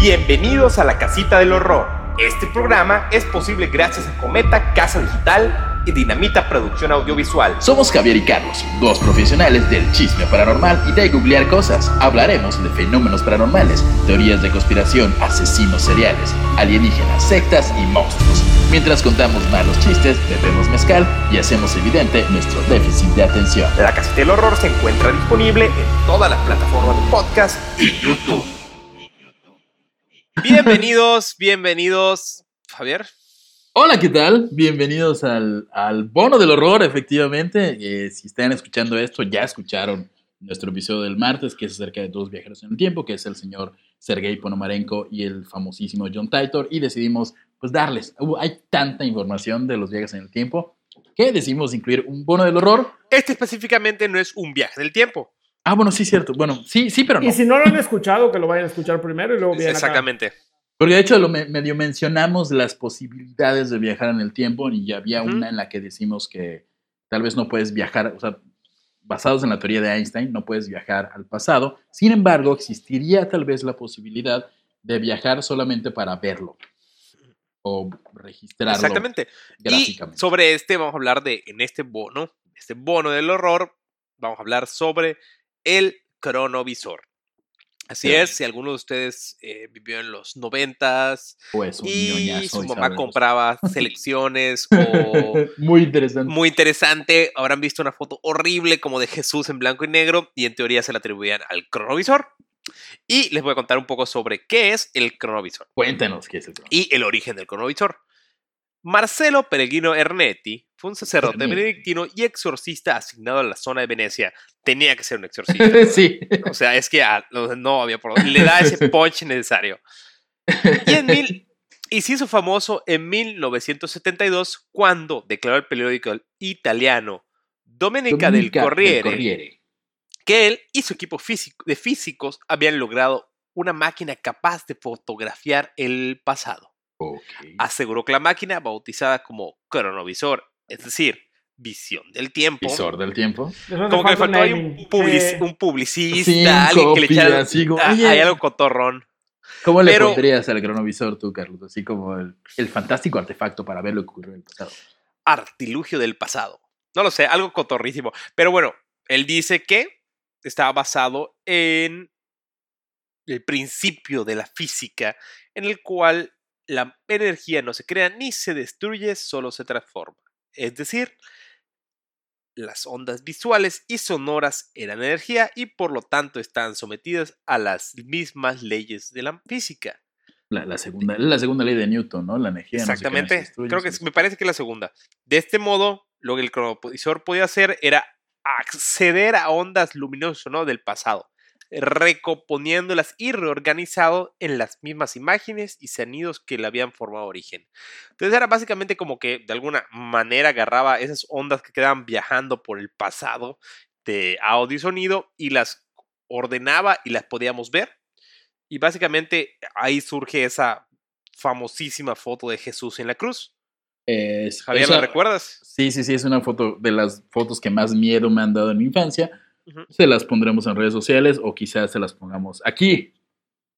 Bienvenidos a la Casita del Horror. Este programa es posible gracias a Cometa Casa Digital y Dinamita Producción Audiovisual. Somos Javier y Carlos, dos profesionales del chisme paranormal y de googlear cosas. Hablaremos de fenómenos paranormales, teorías de conspiración, asesinos seriales, alienígenas, sectas y monstruos. Mientras contamos malos chistes, bebemos mezcal y hacemos evidente nuestro déficit de atención. La Casita del Horror se encuentra disponible en todas las plataformas de podcast y YouTube. Bienvenidos, bienvenidos. Javier. Hola, ¿qué tal? Bienvenidos al, al bono del horror, efectivamente. Eh, si están escuchando esto, ya escucharon nuestro episodio del martes, que es acerca de dos viajeros en el tiempo, que es el señor Sergei Ponomarenko y el famosísimo John Titor, y decidimos pues darles, uh, hay tanta información de los viajes en el tiempo, que decidimos incluir un bono del horror. Este específicamente no es un viaje del tiempo. Ah, bueno, sí, cierto. Bueno, sí, sí, pero no. Y si no lo han escuchado, que lo vayan a escuchar primero y luego vienen Exactamente. Porque de hecho lo me- medio mencionamos las posibilidades de viajar en el tiempo y ya había una en la que decimos que tal vez no puedes viajar, o sea, basados en la teoría de Einstein, no puedes viajar al pasado. Sin embargo, existiría tal vez la posibilidad de viajar solamente para verlo o registrarlo Exactamente. Y sobre este vamos a hablar de, en este bono, este bono del horror, vamos a hablar sobre el cronovisor. Así es, si alguno de ustedes eh, vivió en los noventas Pues y su mamá compraba selecciones o Muy interesante. muy interesante, habrán visto una foto horrible como de Jesús en blanco y negro y en teoría se la atribuían al cronovisor. Y les voy a contar un poco sobre qué es el cronovisor Cuéntanos qué es el cronovisor. y el origen del cronovisor. Marcelo Peregrino Ernetti fue un sacerdote benedictino y exorcista asignado a la zona de Venecia. Tenía que ser un exorcista. sí. O sea, es que ah, no- había por Le da ese punch necesario. Y, en mil, y se hizo famoso en 1972 cuando declaró el periódico italiano Domenica, del Corriere, Corriere. que él y su equipo físico, de físicos habían logrado una máquina capaz de fotografiar el pasado aseguró que la máquina, bautizada como cronovisor, es decir, visión del tiempo, Visor del tiempo. como que le faltó ahí un, publici- un publicista, alguien que le echara hay algo cotorrón. ¿Cómo le Pero- pondrías al cronovisor tú, Carlos? Así como el, el fantástico artefacto para ver lo que ocurrió en el pasado. Artilugio del pasado. No lo sé, algo cotorrísimo. Pero bueno, él dice que estaba basado en el principio de la física, en el cual la energía no se crea ni se destruye, solo se transforma. Es decir, las ondas visuales y sonoras eran energía y por lo tanto están sometidas a las mismas leyes de la física. La, la segunda, la segunda ley de Newton, ¿no? La energía. no Exactamente. destruye, Creo que es- me parece que es la segunda. De este modo, lo que el cronovisor podía hacer era acceder a ondas luminosas ¿no? del pasado, recomponiéndolas y reorganizado en las mismas imágenes y sonidos que le habían formado origen. Entonces era básicamente como que de alguna manera agarraba esas ondas que quedaban viajando por el pasado de audio y sonido y las ordenaba y las podíamos ver. Y básicamente ahí surge esa famosísima foto de Jesús en la cruz. Es- Javier, esa- ¿la recuerdas? Sí, sí, sí, es una foto de las fotos que más miedo me han dado en mi infancia. Se las pondremos en redes sociales o quizás se las pongamos aquí,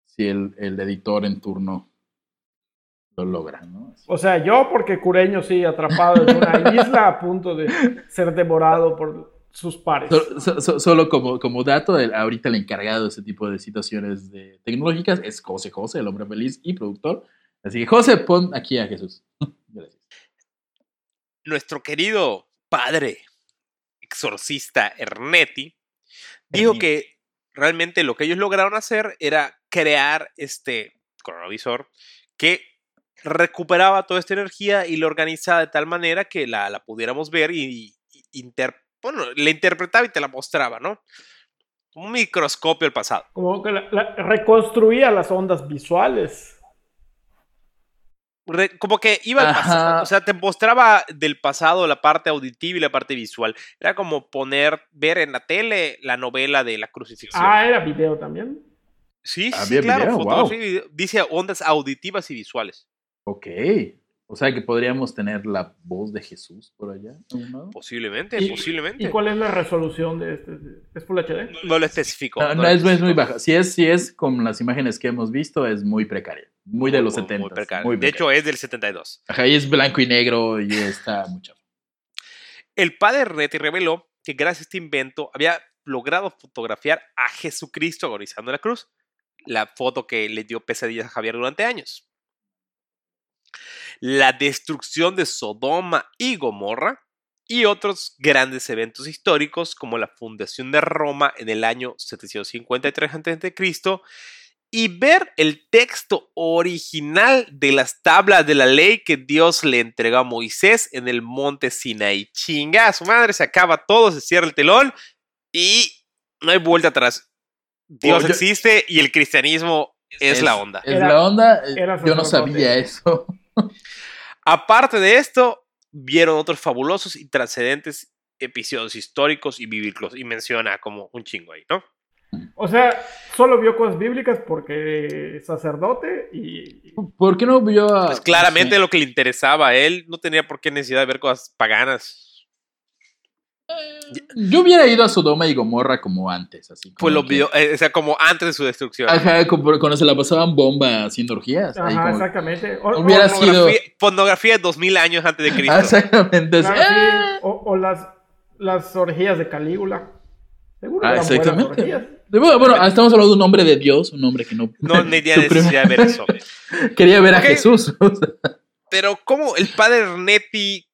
si el, el editor en turno lo logra, ¿no? O sea, yo porque Cureño sí, atrapado en una isla a punto de ser devorado por sus pares. So- so- so- solo como, como dato, el- ahorita el encargado de ese tipo de situaciones de tecnológicas es José José, el hombre feliz y productor. Así que José, pon aquí a Jesús. Gracias. Nuestro querido padre exorcista Ernetti dijo que realmente lo que ellos lograron hacer era crear este cronovisor que recuperaba toda esta energía y la organizaba de tal manera que la, la pudiéramos ver y, y inter- bueno, la interpretaba y te la mostraba, ¿no? Un microscopio al pasado. Como que la- la- reconstruía las ondas visuales. Re- como que iba al pasado, o sea, te mostraba del pasado la parte auditiva y la parte visual. Era como poner, ver en la tele la novela de la crucifixión. Ah, era video también. sí, sí, había claro, wow. video. dice ondas auditivas y visuales. Ok, O sea que podríamos tener la voz de Jesús por allá. ¿a un lado? Posiblemente, ¿Y- posiblemente. ¿Y cuál es la resolución de este? ¿Es Full HD? No lo especificó. No, no no, lo es, es muy baja. Si es, si es con las imágenes que hemos visto, es muy precaria. Muy de los Muy- 70. muy precario. de hecho, es del 72. Ajá, y es blanco y negro y está mucho. El padre Reti reveló que gracias a este invento había logrado fotografiar a Jesucristo agonizando en la cruz. La foto que le dio pesadillas a Javier durante años. La destrucción de Sodoma y Gomorra y otros grandes eventos históricos como la fundación de Roma en el año 753 a.C. y ver el texto original de las tablas de la ley que Dios le entregó a Moisés en el monte Sinaí. Chinga, a su madre se acaba todo, se cierra el telón y no hay vuelta atrás. Dios Oh, yo- existe y el cristianismo es, la onda. Es la onda. era Yo no sabía eso. Aparte de esto, vieron otros fabulosos y trascendentes episodios históricos y bíblicos y menciona como un chingo ahí, ¿no? O sea, solo vio cosas bíblicas porque es sacerdote y... ¿Por qué no vio a.? Pues claramente sé, lo que le interesaba a él no tenía por qué necesidad de ver cosas paganas. Yo hubiera ido a Sodoma y Gomorra como antes, así. como Pues lo vio, eh, o sea, como antes de su destrucción. Ajá, como cuando se la pasaban bomba haciendo orgías. ahí Ajá, como- exactamente. O, Hubiera o- sido- pornografía, de 2000 años antes de Cristo. Ah, exactamente. claro, así, sí, ¡ah! o- o las, las orgías de Calígula. Seguro Ah, exactamente. orgías. Bueno, bueno, estamos hablando de un hombre de Dios, un hombre que no. No tenía su primer- necesidad de ver eso. Quería ver a Jesús. o sea, Pero como el padre Ernetti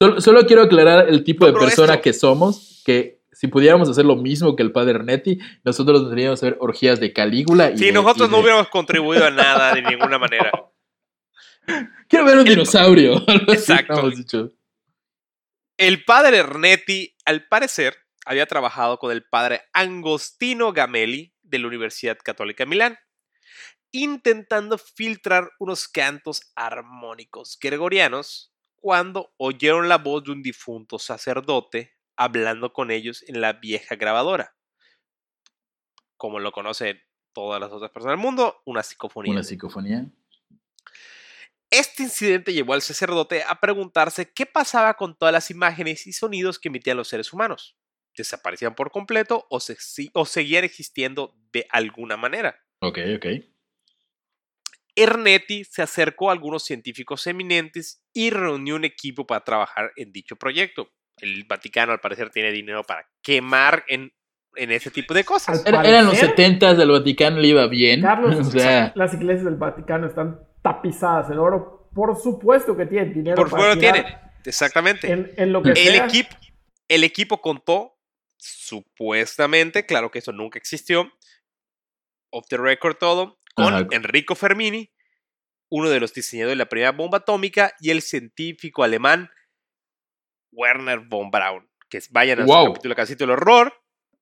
solo, solo quiero aclarar el tipo de persona esto- que somos, que si pudiéramos hacer lo mismo que el padre Ernetti, nosotros tendríamos que hacer orgías de Calígula. Y de- nosotros y no hubiéramos contribuido a nada de ninguna manera. Quiero ver un dinosaurio. Exacto. El padre Ernetti, al parecer, había trabajado con el padre Angostino Gamelli de la Universidad Católica de Milán, intentando filtrar unos cantos armónicos gregorianos cuando oyeron la voz de un difunto sacerdote hablando con ellos en la vieja grabadora. Como lo conocen todas las otras personas del mundo, una psicofonía. Una psicofonía. Este incidente llevó al sacerdote a preguntarse qué pasaba con todas las imágenes y sonidos que emitían los seres humanos. ¿Desaparecían por completo o, se- si- o seguían existiendo de alguna manera? Ok, ok. Ernetti se acercó a algunos científicos eminentes y reunió un equipo para trabajar en dicho proyecto. El Vaticano al parecer tiene dinero para quemar en, en ese tipo de cosas. Era- eran los parecer- 70 del Vaticano, le iba bien. Carlos, o sea, las iglesias del Vaticano están tapizadas en oro. Por supuesto que tienen dinero Por para fuera tirar tiene. Exactamente. En, en lo que El sea. equipo, el equipo contó, supuestamente, claro que eso nunca existió, off the record todo, con Ajá. Enrico Fermini, uno de los diseñadores de la primera bomba atómica, y el científico alemán Werner von Braun. Que vayan a Wow. su capítulo Casito del Horror.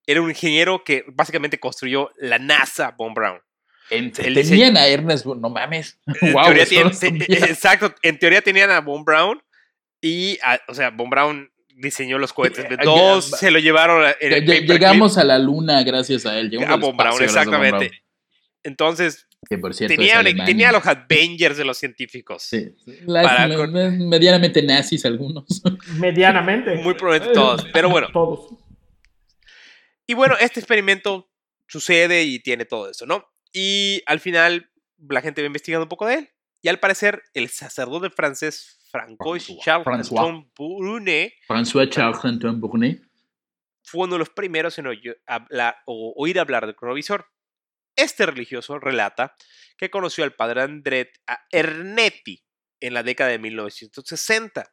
Era un ingeniero que básicamente construyó la NASA von Braun. en- tenían a Ernest, no mames. En Wow, teoría exacto, en teoría tenían a Von Braun y, a- o sea, Von Braun diseñó los cohetes B2, eh, se lo llevaron a- Llegamos a la luna gracias a él. llegamos a Von Von exactamente. Braun, Entonces, que por cierto es tenía, alemán. tenía a los Avengers de los científicos. Sí, las- para me- con- me- medianamente nazis algunos. Medianamente. Muy probablemente todos, pero bueno. Todos. Y bueno, este experimento sucede y tiene todo eso, ¿no? Y al final, la gente va investigando un poco de él. Y al parecer, el sacerdote francés Francois François. Charles. Antoine Brunet François Charles Antoine Bournet. fue uno de los primeros en oye- hablar, o oír hablar del cronovisor. Este religioso relata que conoció al padre Andret, a Ernetti en la década de 1960,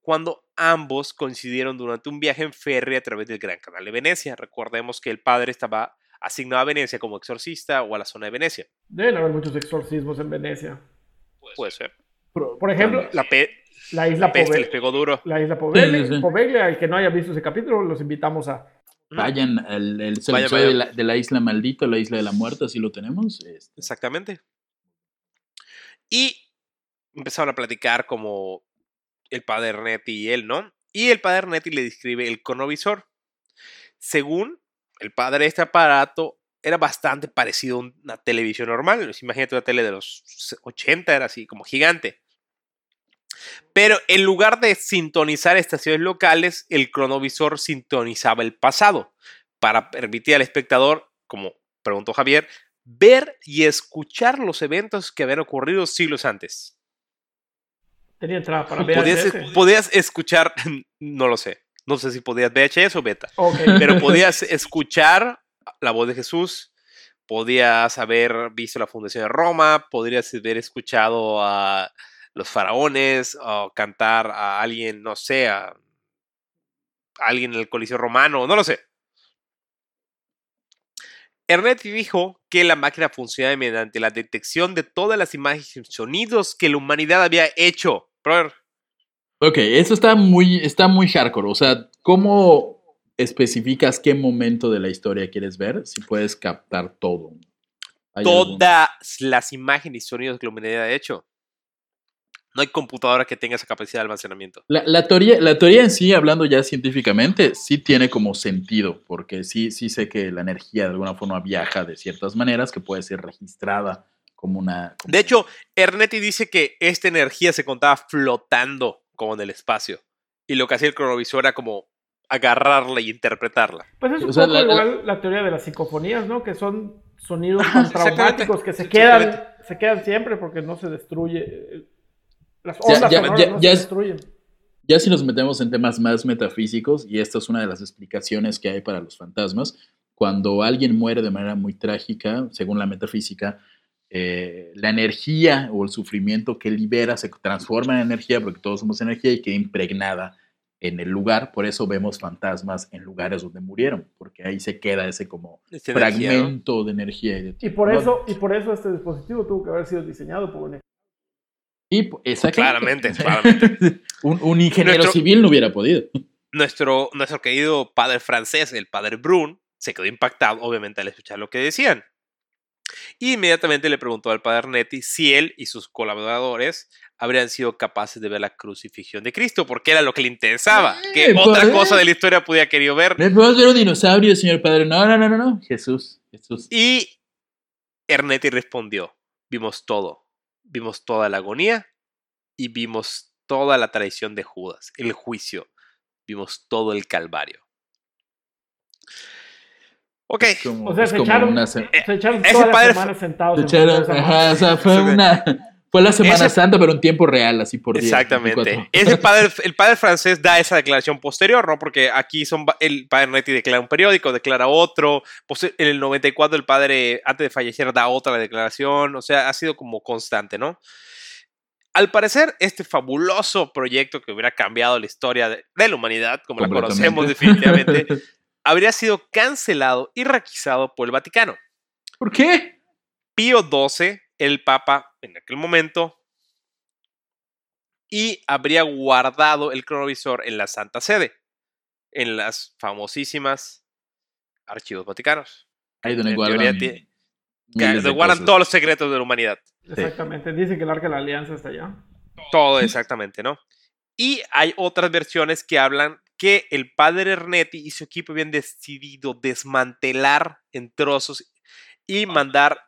cuando ambos coincidieron durante un viaje en ferry a través del Gran Canal de Venecia. Recordemos que el padre estaba asignado a Venecia como exorcista o a la zona de Venecia. Deben haber muchos exorcismos en Venecia. Puede ser. Por ejemplo, La, pe- la isla la peste les Poveglia. pegó duro. La isla Poveglia, sí, sí. Poveglia, el que no haya visto ese capítulo, los invitamos a. Vayan al el vayan. de la, de la isla maldita, la isla de la muerte, así lo tenemos. este, Exactamente. Y empezaron a platicar como el padre Ernetti y él, ¿no? Y el padre Ernetti le describe el cronovisor. Según el padre, este aparato era bastante parecido a una televisión normal. Imagínate una tele de los 80, era así como gigante. Pero en lugar de sintonizar estaciones locales, el cronovisor sintonizaba el pasado para permitir al espectador, como preguntó Javier, ver y escuchar los eventos que habían ocurrido siglos antes. Tenía entrada para Podías, VHS. podías escuchar, no lo sé, no sé si podías VHS o beta, pero podías escuchar la voz de Jesús, podías haber visto la fundación de Roma, podrías haber escuchado a los faraones o cantar a alguien, no sé, a alguien en el Coliseo Romano, no lo sé. Ernetti dijo que la máquina funcionaba mediante la detección de todas las imágenes y sonidos que la humanidad había hecho. Brother, Ok, eso está muy, está muy hardcore. O sea, ¿cómo especificas qué momento de la historia quieres ver? Si puedes captar todo. ¿Hay algún- todas las imágenes y sonidos que la humanidad ha hecho. No hay computadora que tenga esa capacidad de almacenamiento. La, la teoría, la teoría en sí, hablando ya científicamente, sí tiene como sentido, porque sí, sí sé que la energía de alguna forma viaja de ciertas maneras que puede ser registrada como una... como- De hecho, Ernetti dice que esta energía se contaba flotando como en el espacio. Y lo que hacía el cronovisor era como agarrarla y interpretarla. Pues es un O sea, poco la- la- igual la teoría de las psicofonías, ¿no? Que son sonidos traumáticos que se quedan, se quedan siempre porque no se destruye. Las Ya- ondas ya- sonoras ya- no ya se es- destruyen. Ya si nos metemos en temas más metafísicos, y esta es una de las explicaciones que hay para los fantasmas, cuando alguien muere de manera muy trágica, según la metafísica, eh, la energía o el sufrimiento que libera se transforma en energía, porque todos somos energía y queda impregnada en el lugar. Por eso vemos fantasmas en lugares donde murieron, porque ahí se queda ese como Esta energía, ¿no? fragmento de energía. Y, de Y por eso, y por eso este dispositivo tuvo que haber sido diseñado por un Y, exactamente. Claramente, claramente. un, un ingeniero Nuestro- civil no hubiera podido. Nuestro, nuestro querido padre francés, el padre Brun, se quedó impactado, obviamente, al escuchar lo que decían. Y inmediatamente le preguntó al padre Ernetti si él y sus colaboradores habrían sido capaces de ver la crucifixión de Cristo, porque era lo que le interesaba. Que Eh, otra pues. cosa de la historia podía querido ver. ¿Le podemos ver un dinosaurio, señor padre? No, no, no, no, no. Jesús, Jesús. Y Ernetti respondió, vimos todo, vimos toda la agonía y vimos toda la traición de Judas, el juicio, vimos todo el calvario. Ok, Como, O sea, se echaron, una se- se echaron ese toda la padre semana sentados. se echaron- esa ajá, o sea, fue una. Fue la Semana Ese- Santa, pero en tiempo real, así por día. exactamente. 24. Ese padre, el padre francés da esa declaración posterior, ¿no? Porque aquí son, el padre Ernetti declara un periódico, declara otro, en el 94 el padre, antes de fallecer, da otra declaración, o sea, ha sido como constante, ¿no? Al parecer, este fabuloso proyecto que hubiera cambiado la historia de, de la humanidad, como la conocemos definitivamente, habría sido cancelado y requisado por el Vaticano. ¿Por qué? Pío XII, el Papa en aquel momento, y habría guardado el cronovisor en la Santa Sede, en las famosísimas archivos vaticanos, Ahí donde guardan. donde todos los secretos de la humanidad. Exactamente. Dice que el arca de la alianza está allá. Todo exactamente, ¿no? Y hay otras versiones que hablan que el padre Ernetti y su equipo habían decidido desmantelar en trozos y mandar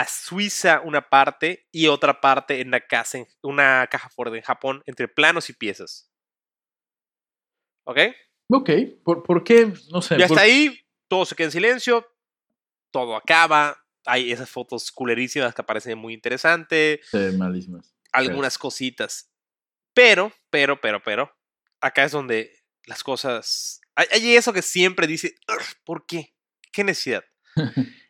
a Suiza una parte y otra parte en una, casa, en una caja fuerte en Japón entre planos y piezas. ¿Ok? Ok, ¿por, por qué? No sé. Ya por- está ahí, todo se queda en silencio, todo acaba. Hay esas fotos culerísimas que aparecen muy interesantes ven malísimas. algunas cositas. Pero, pero, pero, pero, acá es donde las cosas... Hay, hay eso que siempre dice, "Ugh, ¿por qué? ¿Qué necesidad?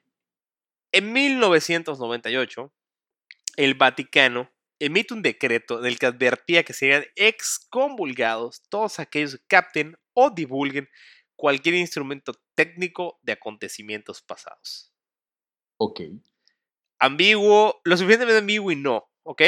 en 1998, el Vaticano emite un decreto en el que advertía que serían excomulgados todos aquellos que capten o divulguen cualquier instrumento técnico de acontecimientos pasados. Ok. Ambiguo, lo suficientemente ambiguo y no, ¿ok?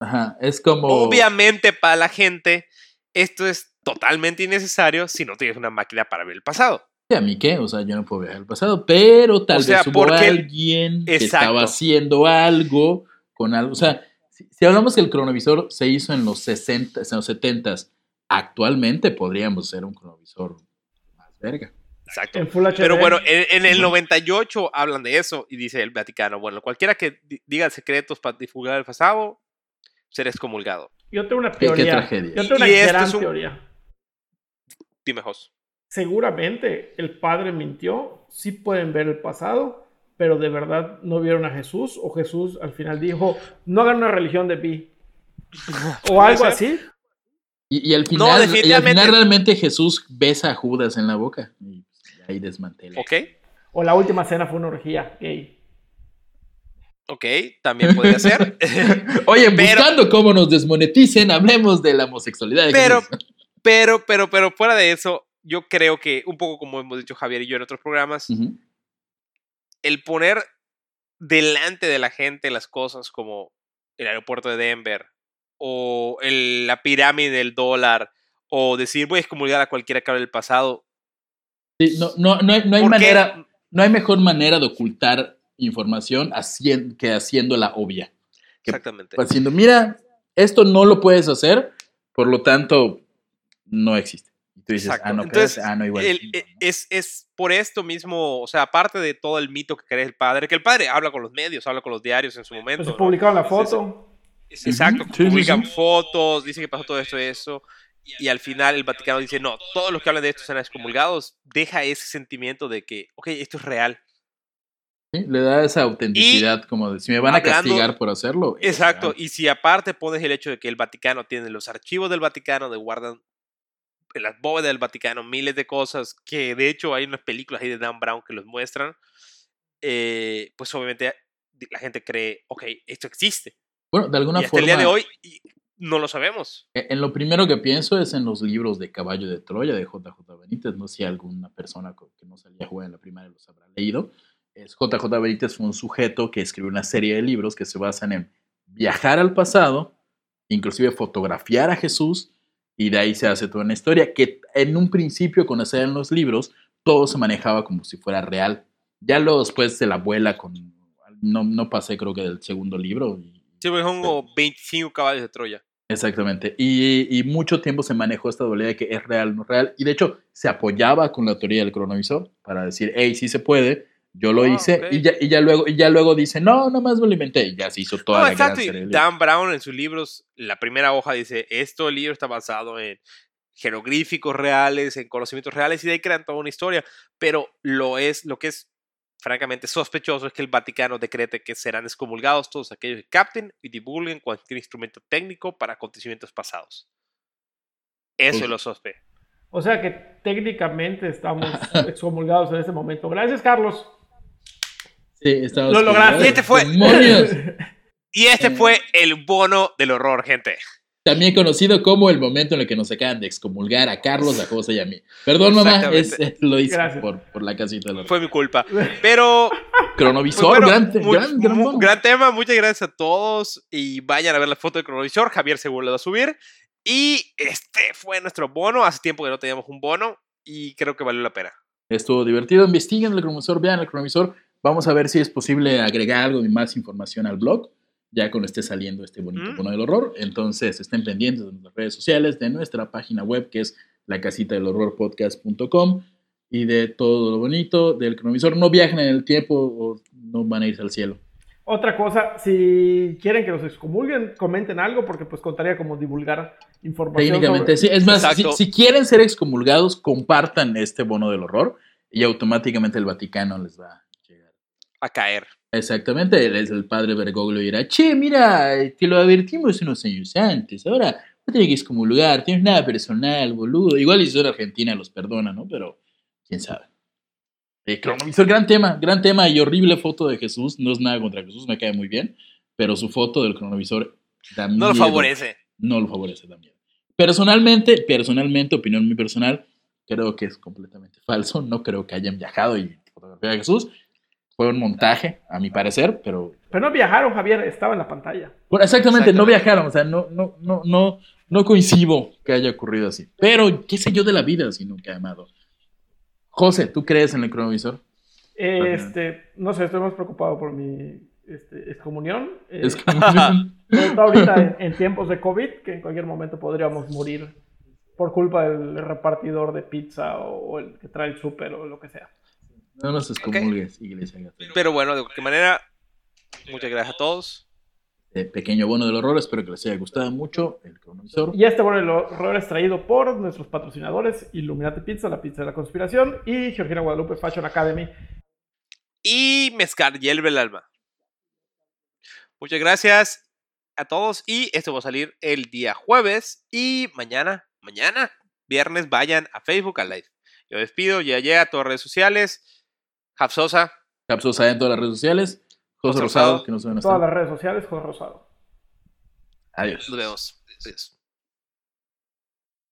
Ajá, es como. Obviamente para la gente esto es totalmente innecesario si no tienes una máquina para ver el pasado. ¿A mí qué? O sea, yo no puedo viajar al pasado, pero tal O sea, vez hubo porque- alguien que Exacto. estaba haciendo algo con algo. O sea, si, si hablamos que el cronovisor se hizo en los 60, en los 70 actualmente podríamos ser un cronovisor más verga. Exacto. En Full HD. Pero bueno, en, en el Ujú. 98 hablan de eso y dice el Vaticano, bueno, cualquiera que di- diga secretos para divulgar el pasado, será excomulgado. Yo tengo una Qué- qué teoría. tragedia. Yo tengo una Y gran es un- teoría. Dime, Jos. Seguramente el padre mintió, sí pueden ver el pasado, pero de verdad no vieron a Jesús o Jesús al final dijo, no hagan una religión de bi. O algo ser. así. Y, y al No, final, y al definitivamente. final realmente Jesús besa a Judas en la boca. Y ahí desmantela. ¿Ok? O la última cena fue una orgía gay. Ok, también podría ser. Oye, Pero- buscando cómo nos desmoneticen, hablemos de la homosexualidad. de Pero- Jesús. pero, pero, pero fuera de eso, yo creo que, un poco como hemos dicho Javier y yo en otros programas, el poner delante de la gente las cosas como el aeropuerto de Denver o el- la pirámide del dólar o decir voy a excomulgar a cualquiera que hable del pasado. Sí, no, no, no hay, no hay manera, no hay mejor manera de ocultar información hacien- que haciéndola obvia. que- Exactamente. Haciendo, mira, esto no lo puedes hacer, por lo tanto, no existe. Y tú dices, Exacto. ah, no, Entonces, espérate, ah, no, igual. el- sí, e- ¿no? es, es por esto mismo, o sea, aparte de todo el mito que cree el padre, que el padre habla con los medios, habla con los diarios en su momento. Entonces ¿no? publicaron la foto. Exacto, Ujú, sí, sí, publican sí. fotos, dicen que pasó todo esto y eso, y al final el Vaticano dice, no, todos los que hablan de esto serán excomulgados, deja ese sentimiento de que, ok, esto es real. Sí, Le da esa autenticidad, como de si me van a hablando- castigar por hacerlo. es Exacto, y si aparte pones el hecho de que el Vaticano tiene los archivos del Vaticano, de guardan en las bóvedas del Vaticano miles de cosas, que de hecho hay unas películas ahí de Dan Brown que los muestran, eh, pues obviamente la gente cree, ok, esto existe. Bueno, de alguna y hasta forma. el día de hoy no lo sabemos. E- En lo primero que pienso es en los libros de Caballo de Troya de JJ Benítez. No sé si alguna persona que no salía a jugar en la primaria los habrá leído. Es JJ Benítez fue un sujeto que escribió una serie de libros que se basan en viajar al pasado, inclusive fotografiar a Jesús, y de ahí se hace toda una historia que en un principio, cuando se en los libros, todo se manejaba como si fuera real. Ya luego después de la abuela con... No, no pasé creo que del segundo libro. Sí, pues son como 25 caballos de Troya. Exactamente. Y, y mucho tiempo se manejó esta doble de que es real, no real. Y de hecho, se apoyaba con la teoría del cronovisor para decir, hey, sí se puede, yo lo Ah, hice. ok. Y, ya, y, ya luego, y ya luego dice, no, nomás me lo inventé. Y ya se hizo toda No, la exacto. Dan Brown en sus libros, la primera hoja dice, esto el libro está basado en jeroglíficos reales, en conocimientos reales, y de ahí crean toda una historia. Pero lo es, lo que es francamente sospechoso es que el Vaticano decrete que serán excomulgados todos aquellos que capten y divulguen cualquier instrumento técnico para acontecimientos pasados. Eso Pues- es lo sospe. O sea que técnicamente estamos excomulgados en este momento. Gracias, Carlos. Sí, Lo lograste. Y este fue- ¡Demonios! Y este Eh. fue el bono del horror, gente. También conocido como el momento en el que nos acaban de excomulgar a Carlos, a José y a mí. Perdón, mamá, es, Exactamente. lo hice por, por la casita de la Fue mi culpa. Pero cronovisor. Pues bueno, gran, gran, tema, muchas gracias a todos y vayan a ver la foto del cronovisor, Javier seguro le va a subir. Y este fue nuestro bono, hace tiempo que no teníamos un bono y creo que valió la pena. Estuvo divertido. Investiguen el cronovisor, vean el cronovisor. Vamos a ver si es posible agregar algo de más información al blog, ya cuando esté saliendo este bonito Mm. bono del horror. Entonces, estén pendientes de nuestras redes sociales, de nuestra página web, que es la casita del horror podcast.com, y de todo lo bonito del cronovisor. No viajen en el tiempo o no van a irse al cielo. Otra cosa, si quieren que los excomulguen, comenten algo porque pues contaría como divulgar información. Técnicamente, sobre- sí. Es más, si quieren ser excomulgados, compartan este bono del horror y automáticamente el Vaticano les va a caer. Exactamente, él es el padre Bergoglio y dirá, che, mira, te lo advertimos unos años antes, ahora no tienes que excomulgar, tienes nada personal, boludo. Igual si son Argentina los perdona, ¿no? Pero, quién sabe. Eh, cronovisor, gran tema, gran tema y horrible foto de Jesús, no es nada contra Jesús, me cae muy bien, pero su foto del cronovisor da No lo favorece. No lo favorece también. Personalmente, personalmente, opinión muy personal, creo que es completamente falso, no creo que hayan viajado y fotografiado a Jesús. Fue un montaje, a mi parecer, pero Pero no viajaron, Javier, estaba en la pantalla. bueno, exactamente, no Exactamente. viajaron, o sea, no, no, no, no, no coincido que haya ocurrido así. Pero, ¿qué sé yo de la vida si nunca he amado? José, ¿tú crees en el cronovisor? Este, no sé, estoy más preocupado por mi este, excomunión. eh, todo ahorita en, en tiempos de COVID, que en cualquier momento podríamos morir por culpa del repartidor de pizza o, o el que trae el súper o lo que sea. No nos excomulgues, iglesia. católica. Pero bueno, de cualquier manera, muchas gracias a todos. eh, pequeño bono del horror. Espero que les haya gustado mucho el cronovisor. Y este bono del horror es traído por nuestros patrocinadores Illuminati Pizza, la pizza de la conspiración, y Georgina Guadalupe Fashion Academy. Y Mezcal Hierve el alma. Muchas gracias a todos y esto va a salir el día jueves y mañana, mañana, viernes, vayan a Facebook al live. Yo despido, ya llega a todas las redes sociales. Japsosa. Japsosa en todas las redes sociales. José José Rosado, Rosado. que nos ven Todas las redes sociales, Jorge Rosado. Adiós. Nos vemos. Adiós.